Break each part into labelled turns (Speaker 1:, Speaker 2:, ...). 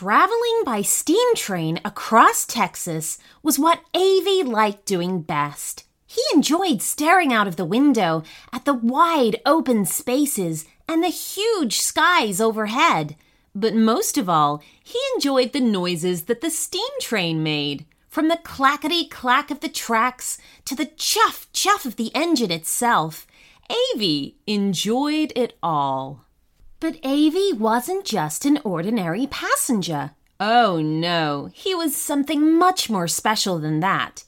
Speaker 1: Traveling by steam train across Texas was what Avy liked doing best. He enjoyed staring out of the window at the wide open spaces and the huge skies overhead. But most of all, he enjoyed the noises that the steam train made. From the clackety clack of the tracks to the chuff chuff of the engine itself, Avy enjoyed it all. But Avy wasn't just an ordinary passenger. Oh no, he was something much more special than that.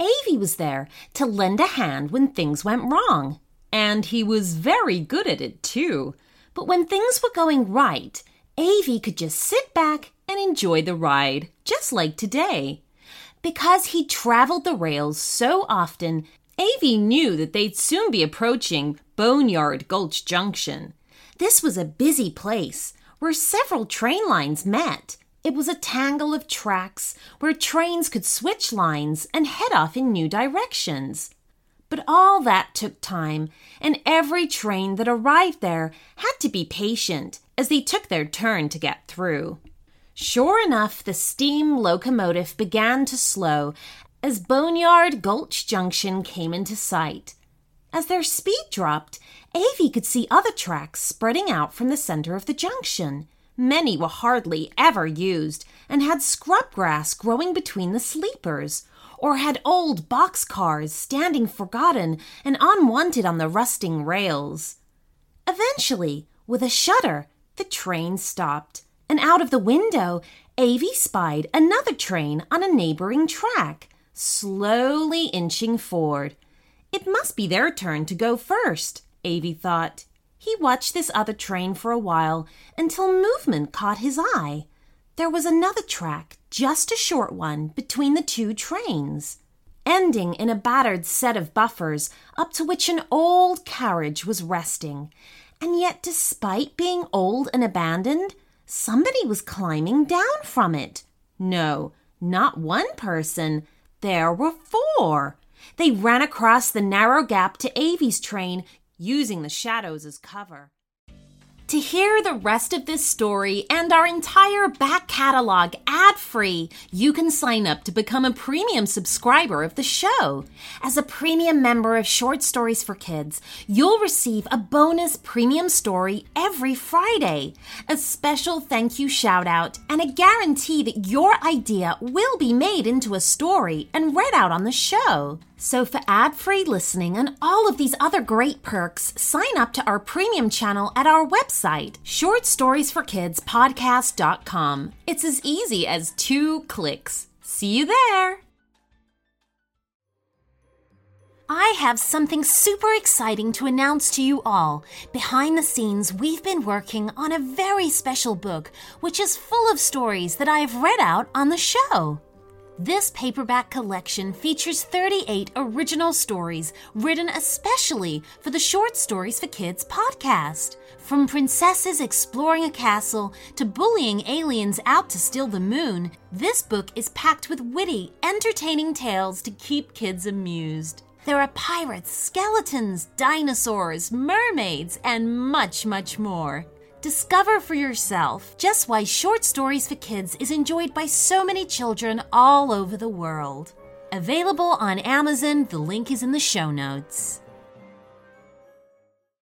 Speaker 1: Avy was there to lend a hand when things went wrong. And he was very good at it, too. But when things were going right, Avy could just sit back and enjoy the ride, just like today. Because he traveled the rails so often, Avy knew that they'd soon be approaching Boneyard Gulch Junction. This was a busy place where several train lines met. It was a tangle of tracks where trains could switch lines and head off in new directions. But all that took time, and every train that arrived there had to be patient as they took their turn to get through. Sure enough, the steam locomotive began to slow as Boneyard Gulch Junction came into sight. As their speed dropped, Avy could see other tracks spreading out from the center of the junction. Many were hardly ever used and had scrub grass growing between the sleepers, or had old box cars standing forgotten and unwanted on the rusting rails. Eventually, with a shudder, the train stopped, and out of the window, Avy spied another train on a neighboring track, slowly inching forward. It must be their turn to go first, Avy thought. He watched this other train for a while until movement caught his eye. There was another track, just a short one, between the two trains, ending in a battered set of buffers up to which an old carriage was resting. And yet, despite being old and abandoned, somebody was climbing down from it. No, not one person. There were four. They ran across the narrow gap to Avy's train using the shadows as cover. To hear the rest of this story and our entire back catalog ad free, you can sign up to become a premium subscriber of the show. As a premium member of Short Stories for Kids, you'll receive a bonus premium story every Friday, a special thank you shout out, and a guarantee that your idea will be made into a story and read out on the show. So, for ad free listening and all of these other great perks, sign up to our premium channel at our website, shortstoriesforkidspodcast.com. It's as easy as two clicks. See you there! I have something super exciting to announce to you all. Behind the scenes, we've been working on a very special book, which is full of stories that I have read out on the show. This paperback collection features 38 original stories written especially for the Short Stories for Kids podcast. From princesses exploring a castle to bullying aliens out to steal the moon, this book is packed with witty, entertaining tales to keep kids amused. There are pirates, skeletons, dinosaurs, mermaids, and much, much more. Discover for yourself just why Short Stories for Kids is enjoyed by so many children all over the world. Available on Amazon, the link is in the show notes.